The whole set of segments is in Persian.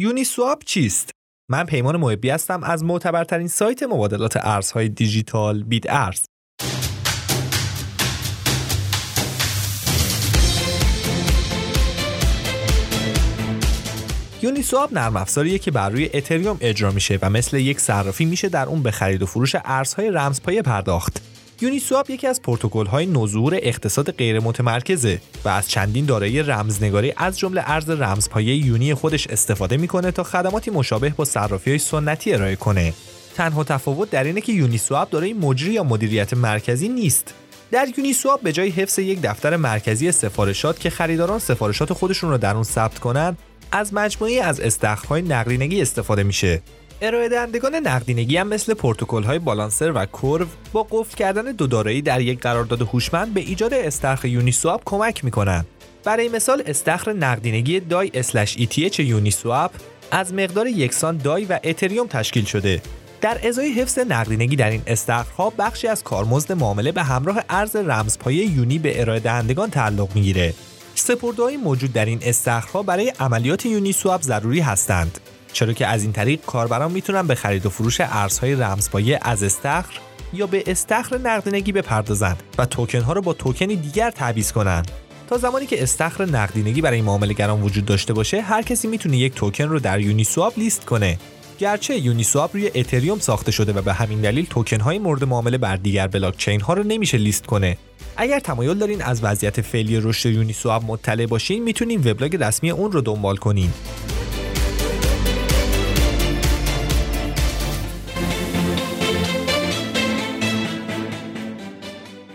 یونی سواب چیست؟ من پیمان محبی هستم از معتبرترین سایت مبادلات ارزهای دیجیتال بیت ارز. یونی سواب نرم افزاریه که بر روی اتریوم اجرا میشه و مثل یک صرافی میشه در اون به خرید و فروش ارزهای رمزپایه پرداخت. یونی سواب یکی از های نظور اقتصاد غیر متمرکزه و از چندین دارایی رمزنگاری از جمله ارز رمزپایه یونی خودش استفاده می‌کنه تا خدماتی مشابه با صرافی های سنتی ارائه کنه. تنها تفاوت در اینه که یونی سواب دارای مجری یا مدیریت مرکزی نیست. در یونی سواب به جای حفظ یک دفتر مرکزی سفارشات که خریداران سفارشات خودشون رو در اون ثبت کنن، از مجموعی از استخرهای نقدینگی استفاده میشه ارائه دهندگان نقدینگی هم مثل پروتکل های بالانسر و کورو با قفل کردن دو دارایی در یک قرارداد هوشمند به ایجاد استخر یونی سواب کمک می‌کنن. برای مثال استخر نقدینگی دای اسلش ETH یونی سواب از مقدار یکسان دای و اتریوم تشکیل شده. در ازای حفظ نقدینگی در این استخرها بخشی از کارمزد معامله به همراه ارز رمزپایه یونی به ارائه دهندگان تعلق می‌گیره. سپرده‌های موجود در این استخرها برای عملیات یونی سواب ضروری هستند. چرا که از این طریق کاربران می‌تونن به خرید و فروش ارزهای رمزپایه از استخر یا به استخر نقدینگی بپردازند و توکن ها رو با توکنی دیگر تعویض کنند. تا زمانی که استخر نقدینگی برای معاملهگران وجود داشته باشه هر کسی می‌تونه یک توکن رو در یونی سواب لیست کنه. گرچه یونی سواب روی اتریوم ساخته شده و به همین دلیل توکن های مورد معامله بر دیگر بلاک چین ها رو نمیشه لیست کنه. اگر تمایل دارین از وضعیت فعلی رشد یونی سواب مطلع باشین می‌تونین وبلاگ رسمی اون رو دنبال کنین.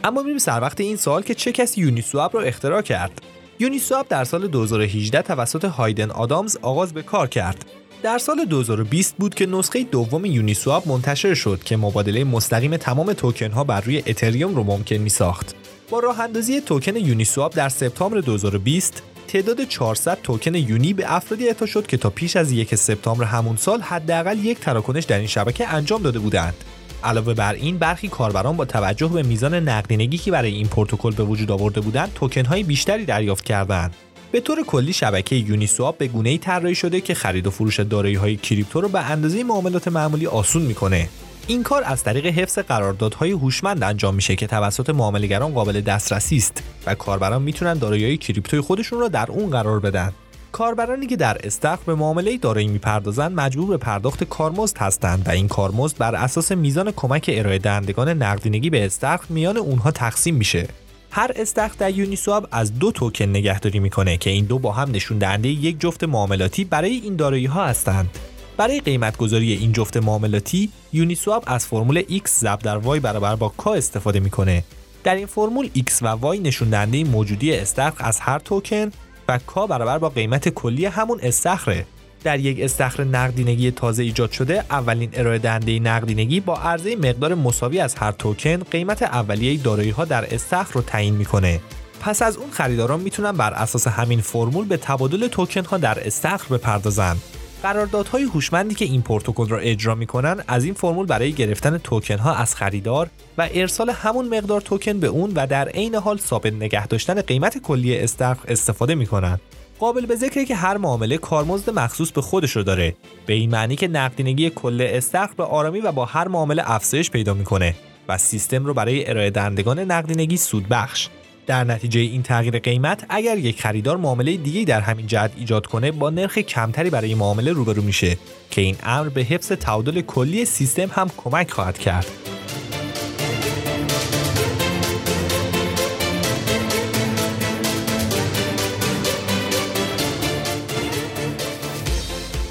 اما میریم سر وقت این سوال که چه کسی یونیسواب رو اختراع کرد یونیسواب در سال 2018 توسط هایدن آدامز آغاز به کار کرد در سال 2020 بود که نسخه دوم یونیسواب منتشر شد که مبادله مستقیم تمام توکن ها بر روی اتریوم رو ممکن می ساخت. با راه اندازی توکن یونیسواب در سپتامبر 2020 تعداد 400 توکن یونی به افرادی اعطا شد که تا پیش از یک سپتامبر همون سال حداقل یک تراکنش در این شبکه انجام داده بودند. علاوه بر این برخی کاربران با توجه به میزان نقدینگی که برای این پروتکل به وجود آورده بودند توکن های بیشتری دریافت کردند. به طور کلی شبکه یونیسواب به گونه ای طراحی شده که خرید و فروش دارایی های کریپتو رو به اندازه معاملات معمولی آسون می‌کنه. این کار از طریق حفظ قراردادهای هوشمند انجام میشه که توسط معاملهگران قابل دسترسی است و کاربران می‌تونن دارایی کریپتوی خودشون رو در اون قرار بدن. کاربرانی که در استخر به معامله دارایی می‌پردازند مجبور به پرداخت کارمزد هستند و این کارمزد بر اساس میزان کمک ارائه دهندگان نقدینگی به استخر میان اونها تقسیم میشه. هر استخر در یونیسواب از دو توکن نگهداری می‌کنه که این دو با هم نشون دهنده یک جفت معاملاتی برای این دارایی ها هستند. برای قیمت گذاری این جفت معاملاتی یونیسواب از فرمول X ضرب در Y برابر با K استفاده می‌کنه. در این فرمول X و Y نشون دهنده موجودی استخر از هر توکن و کا برابر با قیمت کلی همون استخره. در یک استخر نقدینگی تازه ایجاد شده اولین ارائه دهنده نقدینگی با عرضه مقدار مساوی از هر توکن قیمت اولیه دارایی ها در استخر رو تعیین می‌کنه. پس از اون خریداران می‌تونن بر اساس همین فرمول به تبادل توکن ها در استخر بپردازند قراردادهای هوشمندی که این پروتکل را اجرا می‌کنن از این فرمول برای گرفتن توکن ها از خریدار و ارسال همون مقدار توکن به اون و در عین حال ثابت نگه داشتن قیمت کلی استخر استفاده می‌کنن. قابل به ذکره که هر معامله کارمزد مخصوص به خودش رو داره. به این معنی که نقدینگی کل استخر به آرامی و با هر معامله افزایش پیدا می‌کنه و سیستم رو برای ارائه دهندگان نقدینگی سود بخش در نتیجه این تغییر قیمت اگر یک خریدار معامله دیگه در همین جهت ایجاد کنه با نرخ کمتری برای معامله روبرو میشه که این امر به حفظ تعادل کلی سیستم هم کمک خواهد کرد.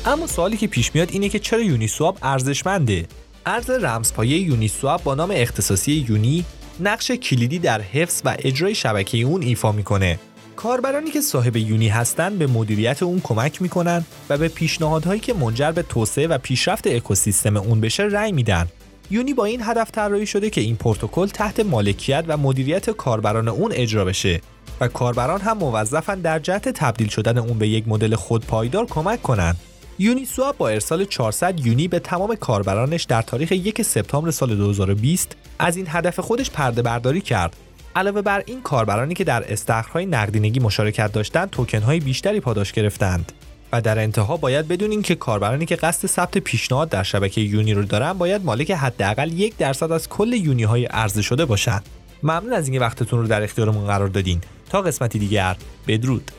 اما سوالی که پیش میاد اینه که چرا یونی سواب ارزشمنده ارز رمزپایه یونی سواب با نام اختصاصی یونی نقش کلیدی در حفظ و اجرای شبکه اون ایفا می‌کنه. کاربرانی که صاحب یونی هستند به مدیریت اون کمک می‌کنن و به پیشنهادهایی که منجر به توسعه و پیشرفت اکوسیستم اون بشه رأی میدن. یونی با این هدف طراحی شده که این پروتکل تحت مالکیت و مدیریت کاربران اون اجرا بشه و کاربران هم موظفن در جهت تبدیل شدن اون به یک مدل خودپایدار کمک کنند یونیسوا با ارسال 400 یونی به تمام کاربرانش در تاریخ یک سپتامبر سال 2020 از این هدف خودش پرده برداری کرد. علاوه بر این کاربرانی که در استخرهای نقدینگی مشارکت داشتند توکنهای بیشتری پاداش گرفتند. و در انتها باید بدونین که کاربرانی که قصد ثبت پیشنهاد در شبکه یونی رو دارن باید مالک حداقل یک درصد از کل یونی های عرضه شده باشن ممنون از اینکه وقتتون رو در اختیارمون قرار دادین تا قسمتی دیگر بدرود